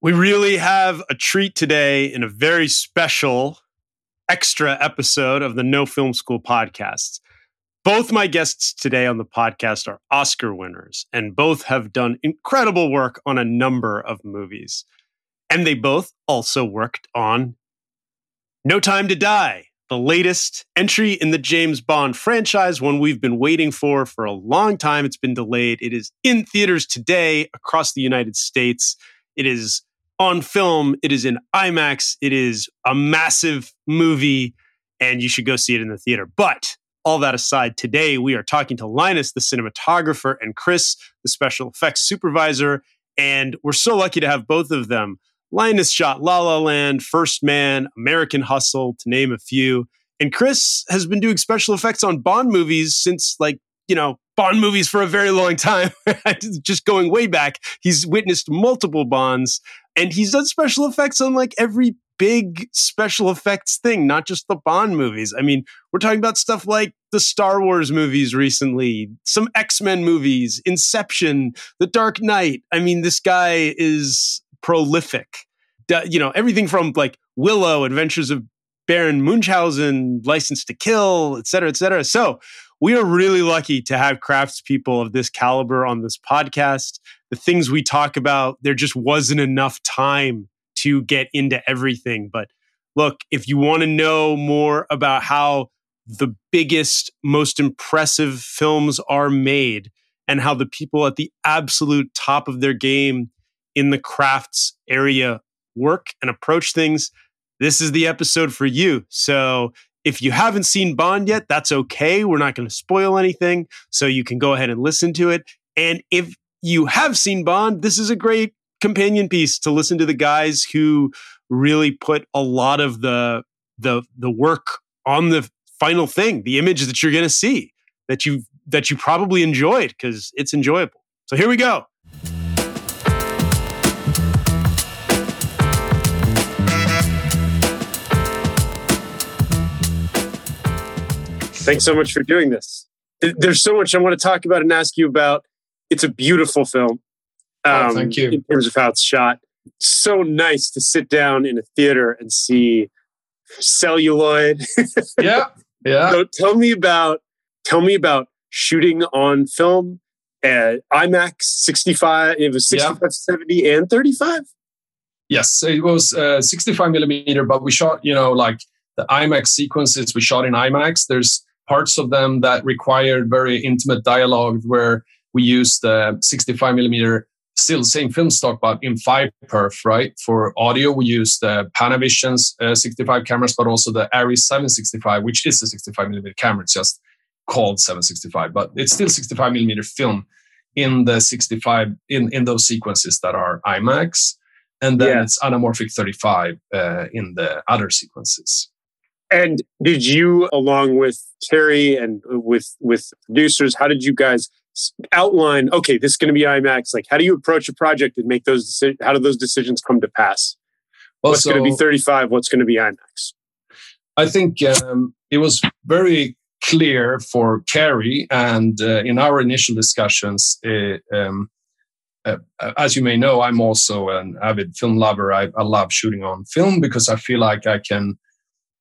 We really have a treat today in a very special extra episode of the No Film School podcast. Both my guests today on the podcast are Oscar winners, and both have done incredible work on a number of movies. And they both also worked on No Time to Die, the latest entry in the James Bond franchise, one we've been waiting for for a long time. It's been delayed. It is in theaters today across the United States. It is on film. It is in IMAX. It is a massive movie, and you should go see it in the theater. But all that aside, today we are talking to Linus, the cinematographer, and Chris, the special effects supervisor. And we're so lucky to have both of them. Linus shot La La Land, First Man, American Hustle, to name a few. And Chris has been doing special effects on Bond movies since, like, you know, Bond movies for a very long time. Just going way back, he's witnessed multiple Bonds and he's done special effects on like every big special effects thing, not just the Bond movies. I mean, we're talking about stuff like the Star Wars movies recently, some X Men movies, Inception, The Dark Knight. I mean, this guy is prolific. You know, everything from like Willow, Adventures of Baron Munchausen, License to Kill, et cetera, et cetera. So we are really lucky to have craftspeople of this caliber on this podcast. The things we talk about, there just wasn't enough time to get into everything. But look, if you want to know more about how the biggest, most impressive films are made and how the people at the absolute top of their game in the crafts area work and approach things, this is the episode for you. So if you haven't seen Bond yet, that's okay. We're not going to spoil anything. So you can go ahead and listen to it. And if you have seen Bond, this is a great companion piece to listen to the guys who really put a lot of the the the work on the final thing, the image that you're going to see that you that you probably enjoyed because it's enjoyable. So here we go. Thanks so much for doing this. There's so much I want to talk about and ask you about. It's a beautiful film. Oh, um, oh, thank you. In terms of how it's shot, so nice to sit down in a theater and see celluloid. yeah, yeah. So tell me about tell me about shooting on film at IMAX 65. It was 65, yeah. 70, and 35. Yes, it was uh, 65 millimeter, but we shot, you know, like the IMAX sequences we shot in IMAX. There's parts of them that required very intimate dialogue where we used the 65 millimeter still same film stock but in 5 perf right for audio we used the panavision's uh, 65 cameras but also the ARRI 765 which is a 65 millimeter camera it's just called 765 but it's still 65 millimeter film in the 65 in in those sequences that are imax and then yeah. it's anamorphic 35 uh, in the other sequences and did you, along with Cary and with with producers, how did you guys outline? Okay, this is going to be IMAX. Like, how do you approach a project and make those decisions? How do those decisions come to pass? Well, what's so, going to be 35? What's going to be IMAX? I think um, it was very clear for Cary, and uh, in our initial discussions, it, um, uh, as you may know, I'm also an avid film lover. I, I love shooting on film because I feel like I can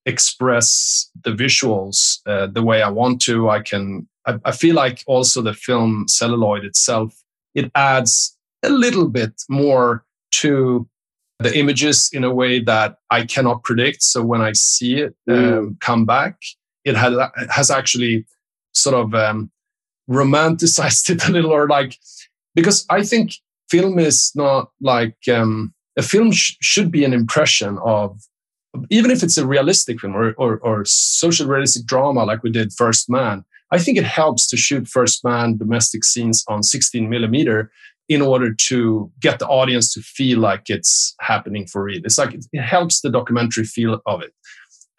express the visuals uh, the way I want to. I can. I, I, feel like also the film celluloid itself it adds a little bit more to the images in a way that I cannot predict. So when I see it mm. um, come back, it has it has actually sort of um, romanticized it a little, or like because I think film is not like um, a film sh- should be an impression of even if it's a realistic film or, or, or social realistic drama like we did First Man, I think it helps to shoot First Man domestic scenes on 16 millimeter in order to get the audience to feel like it's happening for real. It's like it, it helps the documentary feel of it.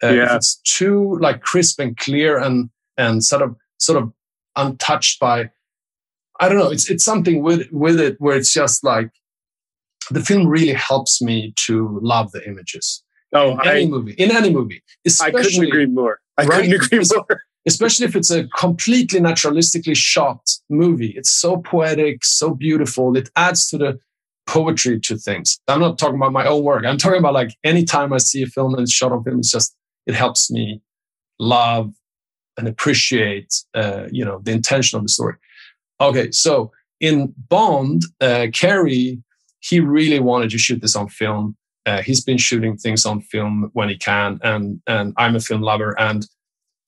Uh, yeah. If it's too like crisp and clear and and sort of sort of untouched by, I don't know. It's it's something with with it where it's just like the film really helps me to love the images. Oh, in any I, movie, in any movie. I couldn't agree more. I right? couldn't agree more. Especially if it's a completely naturalistically shot movie. It's so poetic, so beautiful. It adds to the poetry to things. I'm not talking about my own work. I'm talking about like anytime I see a film and it's shot on film, it's just it helps me love and appreciate uh, you know the intention of the story. Okay, so in Bond, uh, he really wanted to shoot this on film. Uh, he's been shooting things on film when he can, and and I'm a film lover, and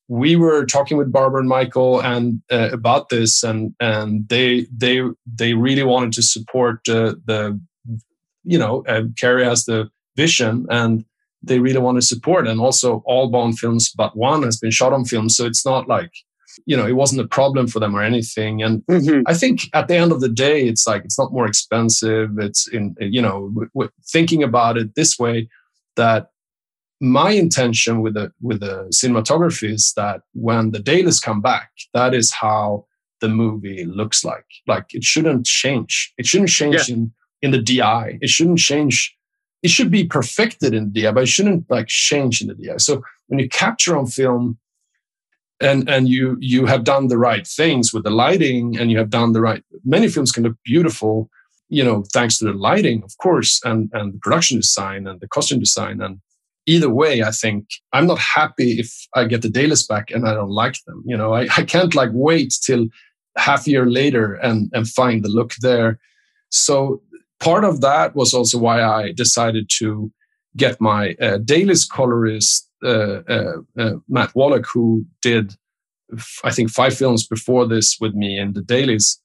we were talking with Barbara and Michael and uh, about this, and and they they they really wanted to support uh, the, you know, uh, Cary has the vision, and they really want to support. And also, all Bond films but one has been shot on film, so it's not like you know it wasn't a problem for them or anything and mm-hmm. i think at the end of the day it's like it's not more expensive it's in you know w- w- thinking about it this way that my intention with the with the cinematography is that when the dailies come back, that is how the movie looks like. Like it shouldn't change. It shouldn't change yeah. in in the DI. It shouldn't change. It should be perfected in the DI, but it shouldn't like change in the DI. So when you capture on film, and and you you have done the right things with the lighting, and you have done the right. Many films can look beautiful, you know, thanks to the lighting, of course, and and the production design and the costume design and either way, I think I'm not happy if I get the dailies back and I don't like them. You know, I, I can't like wait till half a year later and, and find the look there. So part of that was also why I decided to get my uh, dailies colorist, Matt Wallach, who did, I think, five films before this with me in the dailies.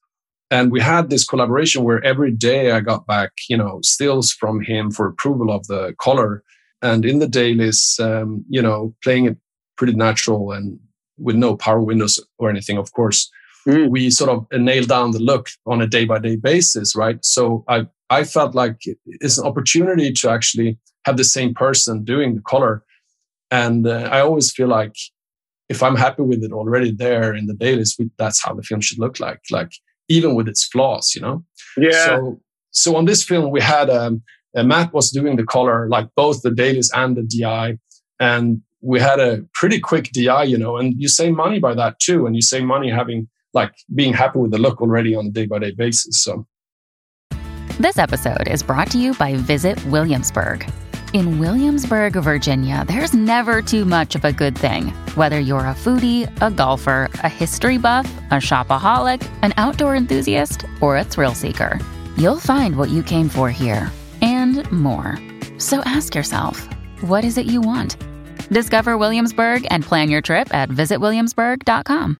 And we had this collaboration where every day I got back, you know, stills from him for approval of the color and in the dailies, um, you know, playing it pretty natural and with no power windows or anything, of course. Mm. We sort of nailed down the look on a day by day basis, right? So I I felt like it's an opportunity to actually have the same person doing the color, and uh, I always feel like if I'm happy with it already there in the dailies, that's how the film should look like, like even with its flaws, you know. Yeah. So so on this film we had um, and Matt was doing the color, like both the dailies and the DI. And we had a pretty quick DI, you know, and you save money by that too. And you save money having like being happy with the look already on a day by day basis. So this episode is brought to you by Visit Williamsburg. In Williamsburg, Virginia, there's never too much of a good thing. Whether you're a foodie, a golfer, a history buff, a shopaholic, an outdoor enthusiast, or a thrill seeker, you'll find what you came for here and more. So ask yourself, what is it you want? Discover Williamsburg and plan your trip at visitwilliamsburg.com.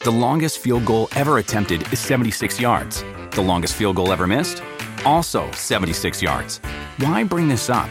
The longest field goal ever attempted is 76 yards. The longest field goal ever missed? Also 76 yards. Why bring this up?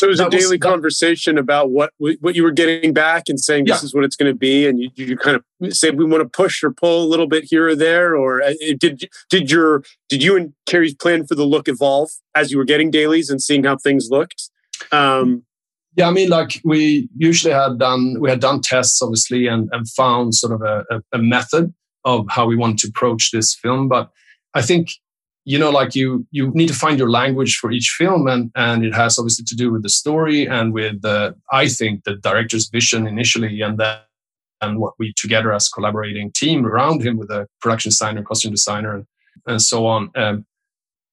So it was that a daily was, conversation about what what you were getting back and saying yeah. this is what it's going to be, and you, you kind of say we want to push or pull a little bit here or there, or uh, did did your did you and Cary's plan for the look evolve as you were getting dailies and seeing how things looked? Um, yeah, I mean, like we usually had done, we had done tests, obviously, and, and found sort of a, a, a method of how we want to approach this film. But I think, you know, like you you need to find your language for each film, and and it has obviously to do with the story and with the, I think, the director's vision initially, and then and what we together as collaborating team around him with a production designer, costume designer, and, and so on. Um,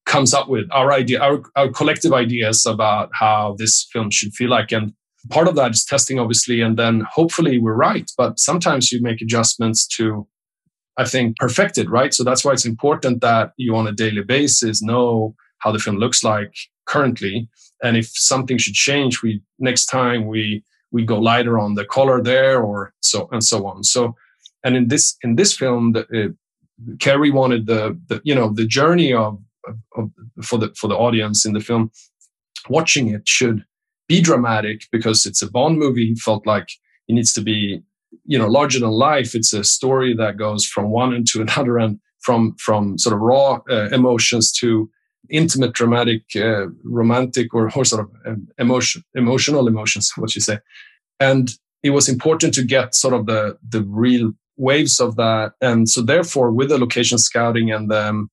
comes up with our idea, our, our collective ideas about how this film should feel like. And part of that is testing, obviously, and then hopefully we're right. But sometimes you make adjustments to, I think, perfected, right? So that's why it's important that you on a daily basis know how the film looks like currently. And if something should change, we next time we we go lighter on the color there or so and so on. So and in this in this film, the, uh, Cary wanted the, the you know the journey of of, for the for the audience in the film watching it should be dramatic because it's a Bond movie. He felt like it needs to be, you know, larger than life. It's a story that goes from one end to another, and from from sort of raw uh, emotions to intimate, dramatic, uh, romantic, or, or sort of um, emotion, emotional emotions. What you say, and it was important to get sort of the the real waves of that. And so therefore, with the location scouting and the, um,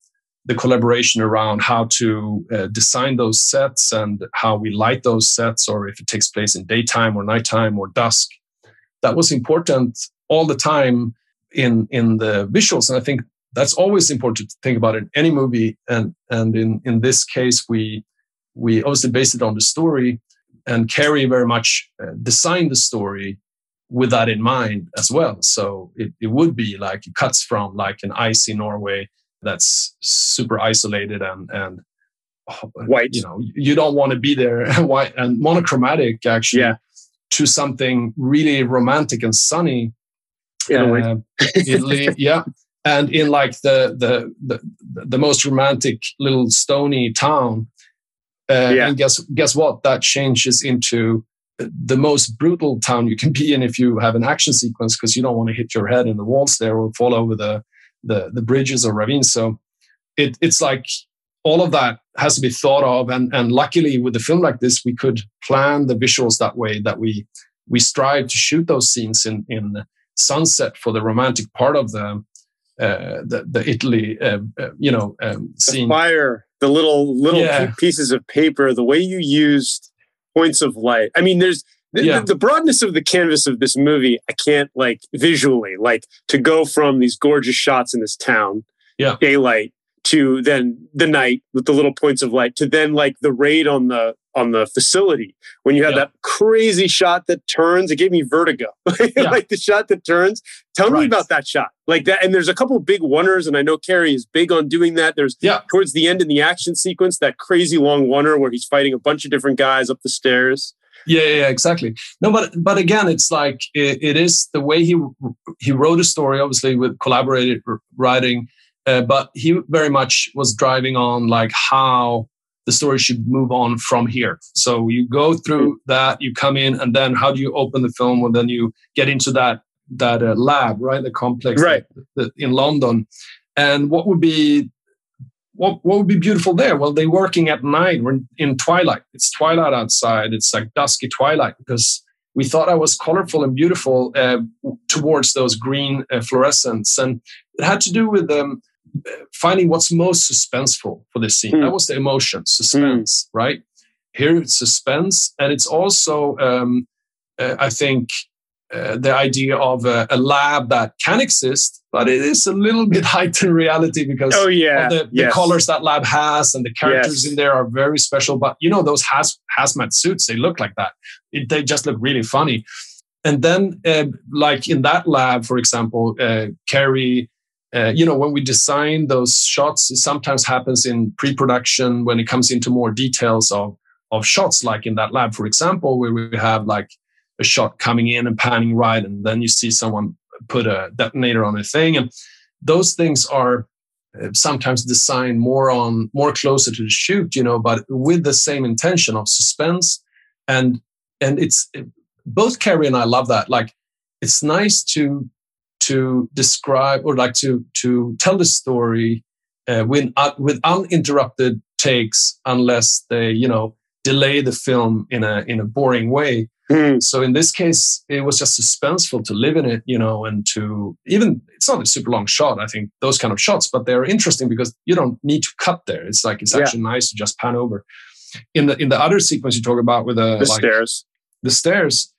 the collaboration around how to uh, design those sets and how we light those sets, or if it takes place in daytime or nighttime or dusk, that was important all the time in in the visuals. And I think that's always important to think about in any movie. And and in in this case, we we obviously based it on the story, and Cary very much uh, designed the story with that in mind as well. So it, it would be like it cuts from like an icy Norway that's super isolated and and white. You know, you don't want to be there white and monochromatic actually yeah. To something really romantic and sunny. Italy. Uh, Italy, yeah. And in like the, the the the most romantic little stony town. Uh, yeah. And guess guess what? That changes into the most brutal town you can be in if you have an action sequence because you don't want to hit your head in the walls there or fall over the the, the bridges or ravines. So it, it's like all of that has to be thought of. And, and luckily with a film like this, we could plan the visuals that way that we we strive to shoot those scenes in in sunset for the romantic part of the uh, the, the Italy, uh, uh, you know, um, scene. The fire, the little little yeah. pieces of paper, the way you used points of light. I mean, there's the, yeah. the, broadness of the canvas of this movie. I can't like visually like to go from these gorgeous shots in this town, yeah, daylight to then the night with the little points of light to then like the raid on the on the facility when you have yeah. that crazy shot that turns it gave me vertigo yeah. like the shot that turns tell right. me about that shot like that and there's a couple big oneers and i know Cary is big on doing that there's yeah towards the end in the action sequence that crazy long oneer where he's fighting a bunch of different guys up the stairs yeah, yeah, exactly. No, but but again, it's like it, it is the way he he wrote a story, obviously with collaborated writing, uh, but he very much was driving on like how the story should move on from here. So you go through that, you come in, and then how do you open the film? And then you get into that that uh, lab, right? The complex, right, in London. And what would be what what would be beautiful there? Well, they're working at night. We're in twilight. It's twilight outside. It's like dusky twilight because we thought I was colorful and beautiful uh, towards those green uh, fluorescents, and it had to do with um, finding what's most suspenseful for this scene. Mm. That was the emotion, suspense, mm. right? Here it's suspense, and it's also, um, uh, I think, uh, the idea of a, a, lab that can exist, but it is a little bit heightened reality because oh, yeah. the, yes. the, colors that lab has and the characters yes. in there are very special. But you know, those haz- hazmat suits, they look like that. It, they just look really funny. And then, uh, like in that lab, for example, uh, Cary uh, you know, when we design those shots, it sometimes happens in pre-production when it comes into more details of of shots, like in that lab, for example, where we have like a shot coming in and panning right, and then you see someone put a detonator on a thing, and those things are uh, sometimes designed more on more closer to the shoot, you know, but with the same intention of suspense, and and it's both Cary and I love that. Like, it's nice to to describe or like to to tell the story uh, with uh, with uninterrupted takes unless they you know delay the film in a in a boring way mm. so in this case it was just suspenseful to live in it you know and to even it's not a super long shot i think those kind of shots but they're interesting because you don't need to cut there it's like it's actually yeah. nice to just pan over in the in the other sequence you talk about with the, the like, stairs the stairs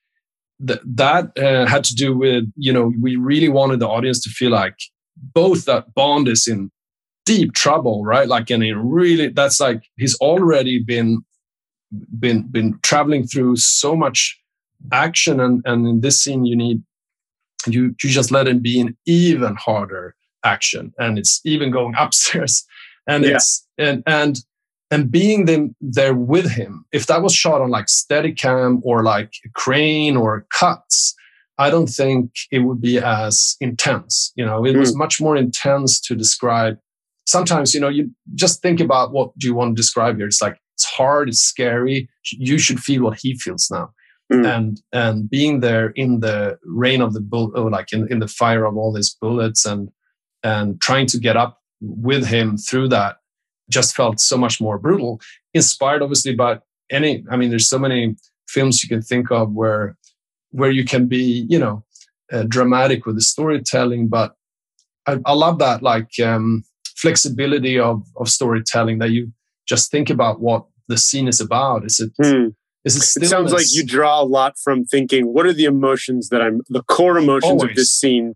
th- that uh, had to do with you know we really wanted the audience to feel like both that bond is in deep trouble right like and he really that's like he's already been been been traveling through so much action and and in this scene you need you you just let him be in even harder action and it's even going upstairs and yeah. it's and and and being them there with him if that was shot on like steadicam or like crane or cuts i don't think it would be as intense you know it mm. was hmm. much more intense to describe sometimes you know you just think about what do you want to describe here it's like it's hard it's scary you should feel what he feels now mm. and and being there in the rain of the bull or like in, in the fire of all these bullets and and trying to get up with him through that just felt so much more brutal, inspired obviously by any, I mean, there's so many films you can think of where where you can be, you know, uh, dramatic with the storytelling. But I, I love that like um, flexibility of of storytelling that you just think about what the scene is about. Is it? Hmm. Is it, it sounds like you draw a lot from thinking. What are the emotions that I'm? The core emotions Always. of this scene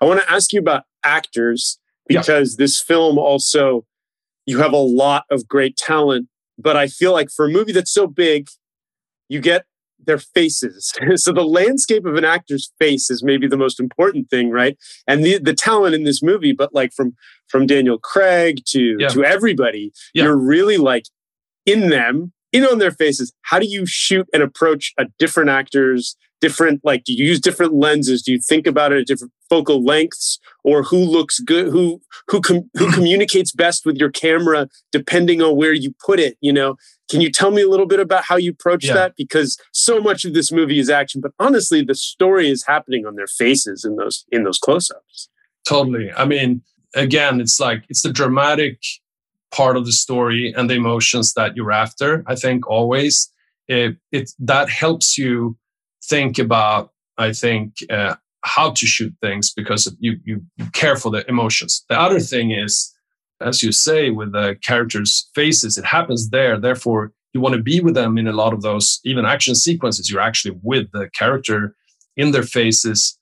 I want to ask you about actors because yeah. this film also, you have a lot of great talent. But I feel like for a movie that's so big, you get their faces. so the landscape of an actor's face is maybe the most important thing, right? And the the talent in this movie, but like from from Daniel Craig to yeah. to everybody, yeah. you're really like in them, in on their faces. How do you shoot and approach a different actor's different like do you use different lenses. Do you think about it at different focal lengths or who looks good who who com- who mm-hmm. communicates best with your camera depending on where you put it you know? Can you tell me a little bit about how you approach yeah. that? Because so much of this movie is action but honestly the story is happening on their faces in those in those close-ups. Totally. I mean again it's like it's the dramatic part of the story and the emotions that you're after i think always. It, it that helps you think about, I think, uh, how to shoot things because you, you care for the emotions. The other thing is, as you say, with the characters' faces, it happens there. Therefore, you want to be with them in a lot of those, even action sequences. You're actually with the character in their faces.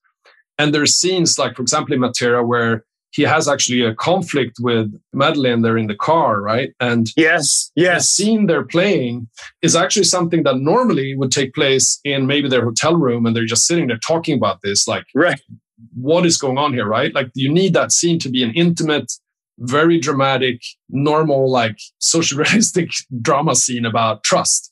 And there's scenes like, for example, in Matera, where he has actually a conflict with Madeleine there in the car, right? And yes, yes, the scene they're playing is actually something that normally would take place in maybe their hotel room, and they're just sitting there talking about this, like, right, what is going on here, right? Like, you need that scene to be an intimate very dramatic, normal, like social realistic drama scene about trust.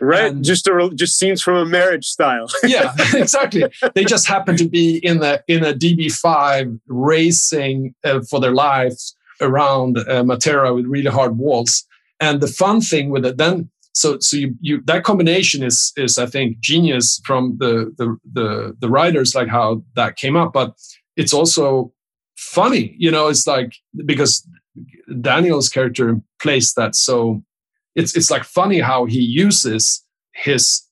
Right, and just a, just scenes from a marriage style. yeah, exactly. They just happen to be in the in a DB5 racing uh, for their lives around uh, Matera with really hard walls. And the fun thing with it, then so so you, you that combination is is I think genius from the the the, the writers, like how that came up, but it's also funny you know it's like because daniel's character plays that so it's it's like funny how he uses his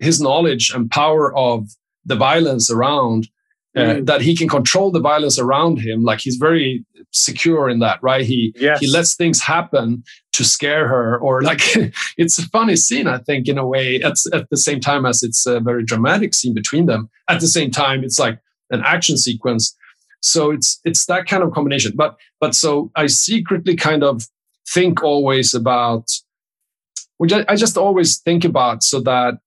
his knowledge and power of the violence around uh, mm. that he can control the violence around him like he's very secure in that right he yes. he lets things happen to scare her or like it's a funny scene i think in a way at, at the same time as it's a very dramatic scene between them at the same time it's like an action sequence so it's it's that kind of combination. But but so i secretly kind of think always about which I, I just always think about so that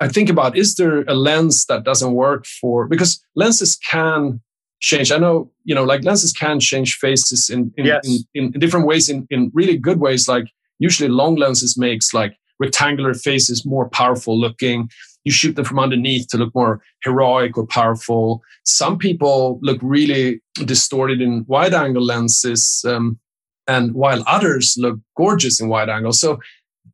i think about is there a lens that doesn't work for because lenses can change. I know you know like lenses can change faces in in, yes. in, in, different ways in, in really good ways. Like usually long lenses makes like rectangular faces more powerful looking you shoot them from underneath to look more heroic or powerful. Some people look really distorted in wide angle lenses, um, and while others look gorgeous in wide angle. So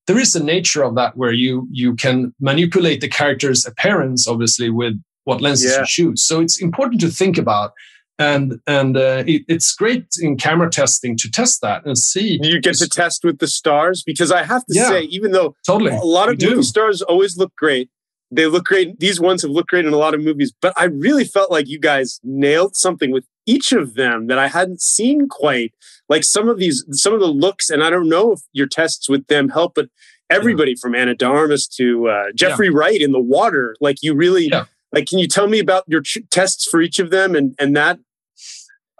there is a nature of that where you you can manipulate the character's appearance, obviously, with what lenses yeah. you shoot. So it's important to think about and and uh, it, it's great in camera testing to test that and see. You get to test with the stars because I have to yeah, say, even though totally a lot of movie stars always look great, they look great. These ones have looked great in a lot of movies, but I really felt like you guys nailed something with each of them that I hadn't seen quite. Like some of these, some of the looks, and I don't know if your tests with them help, but everybody from Ana de Armas to uh, Jeffrey yeah. Wright in the water. Like you really, yeah. like, can you tell me about your ch- tests for each of them and and that?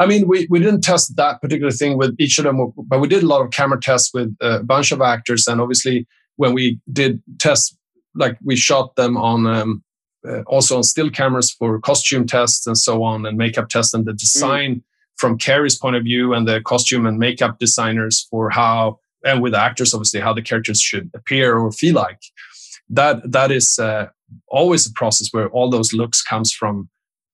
I mean, we, we didn't test that particular thing with each of them, but we did a lot of camera tests with a bunch of actors. And obviously, when we did tests, like we shot them on um, uh, also on still cameras for costume tests and so on, and makeup tests, and the design mm. from Cary's point of view, and the costume and makeup designers for how and with actors obviously how the characters should appear or feel like that that is uh, always a process where all those looks comes from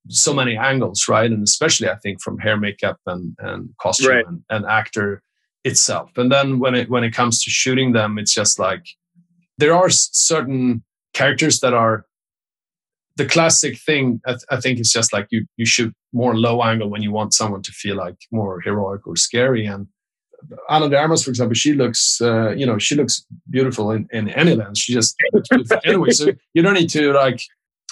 so many angles right and especially i think from hair makeup and and costume right. and, and actor itself and then when it when it comes to shooting them it's just like there are certain characters that are the classic thing I, th- I, think it's just like you you shoot more low angle when you want someone to feel like more heroic or scary and Ana de Armas, for example, she looks, uh, you know, she looks beautiful in, in any lens. She just anyway. So you don't need to like.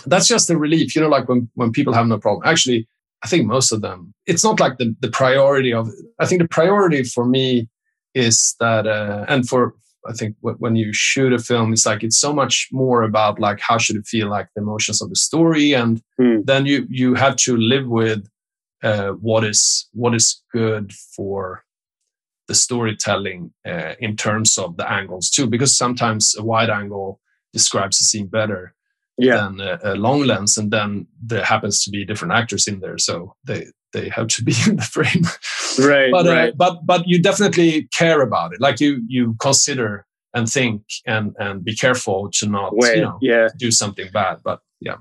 That's just a relief, you know, like when when people have no problem. Actually, I think most of them. It's not like the the priority of. I think the priority for me is that, uh, and for I think when you shoot a film, it's like it's so much more about like how should it feel, like the emotions of the story, and mm. then you you have to live with uh, what is what is good for the storytelling uh, in terms of the angles too, because sometimes a wide angle describes the scene better yeah. than a, a, long lens, and then there happens to be different actors in there, so they they have to be in the frame. Right. but uh, right. Uh, but but you definitely care about it, like you you consider and think and and be careful to not Wait, you know yeah. do something bad. But yeah.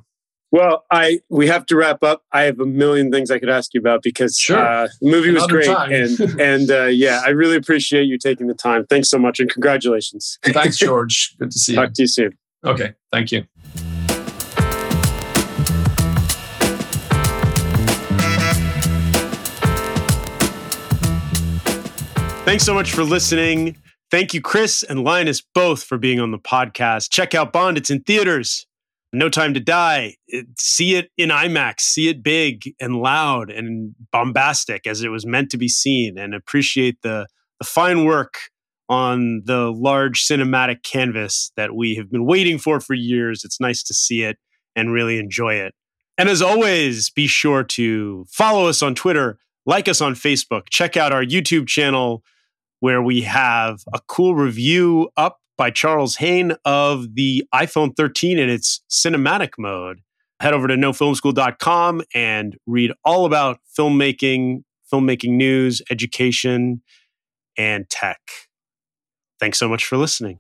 Well, I we have to wrap up. I have a million things I could ask you about because sure. uh, the movie was great, and and uh, yeah, I really appreciate you taking the time. Thanks so much, and congratulations. Thanks, George. Good to see you. Talk to you soon. Okay, thank you. Thanks so much for listening. Thank you, Chris and Linus, both for being on the podcast. Check out Bond; it's in theaters. No Time to Die. See it in IMAX, see it big and loud and bombastic as it was meant to be seen, and appreciate the, the fine work on the large cinematic canvas that we have been waiting for for years. It's nice to see it and really enjoy it. And as always, be sure to follow us on Twitter, like us on Facebook, check out our YouTube channel where we have a cool review up by Charles Haine of the iPhone 13 in its cinematic mode. Head over to nofilmschool.com and read all about filmmaking, filmmaking news, education, and tech. Thanks so much for listening.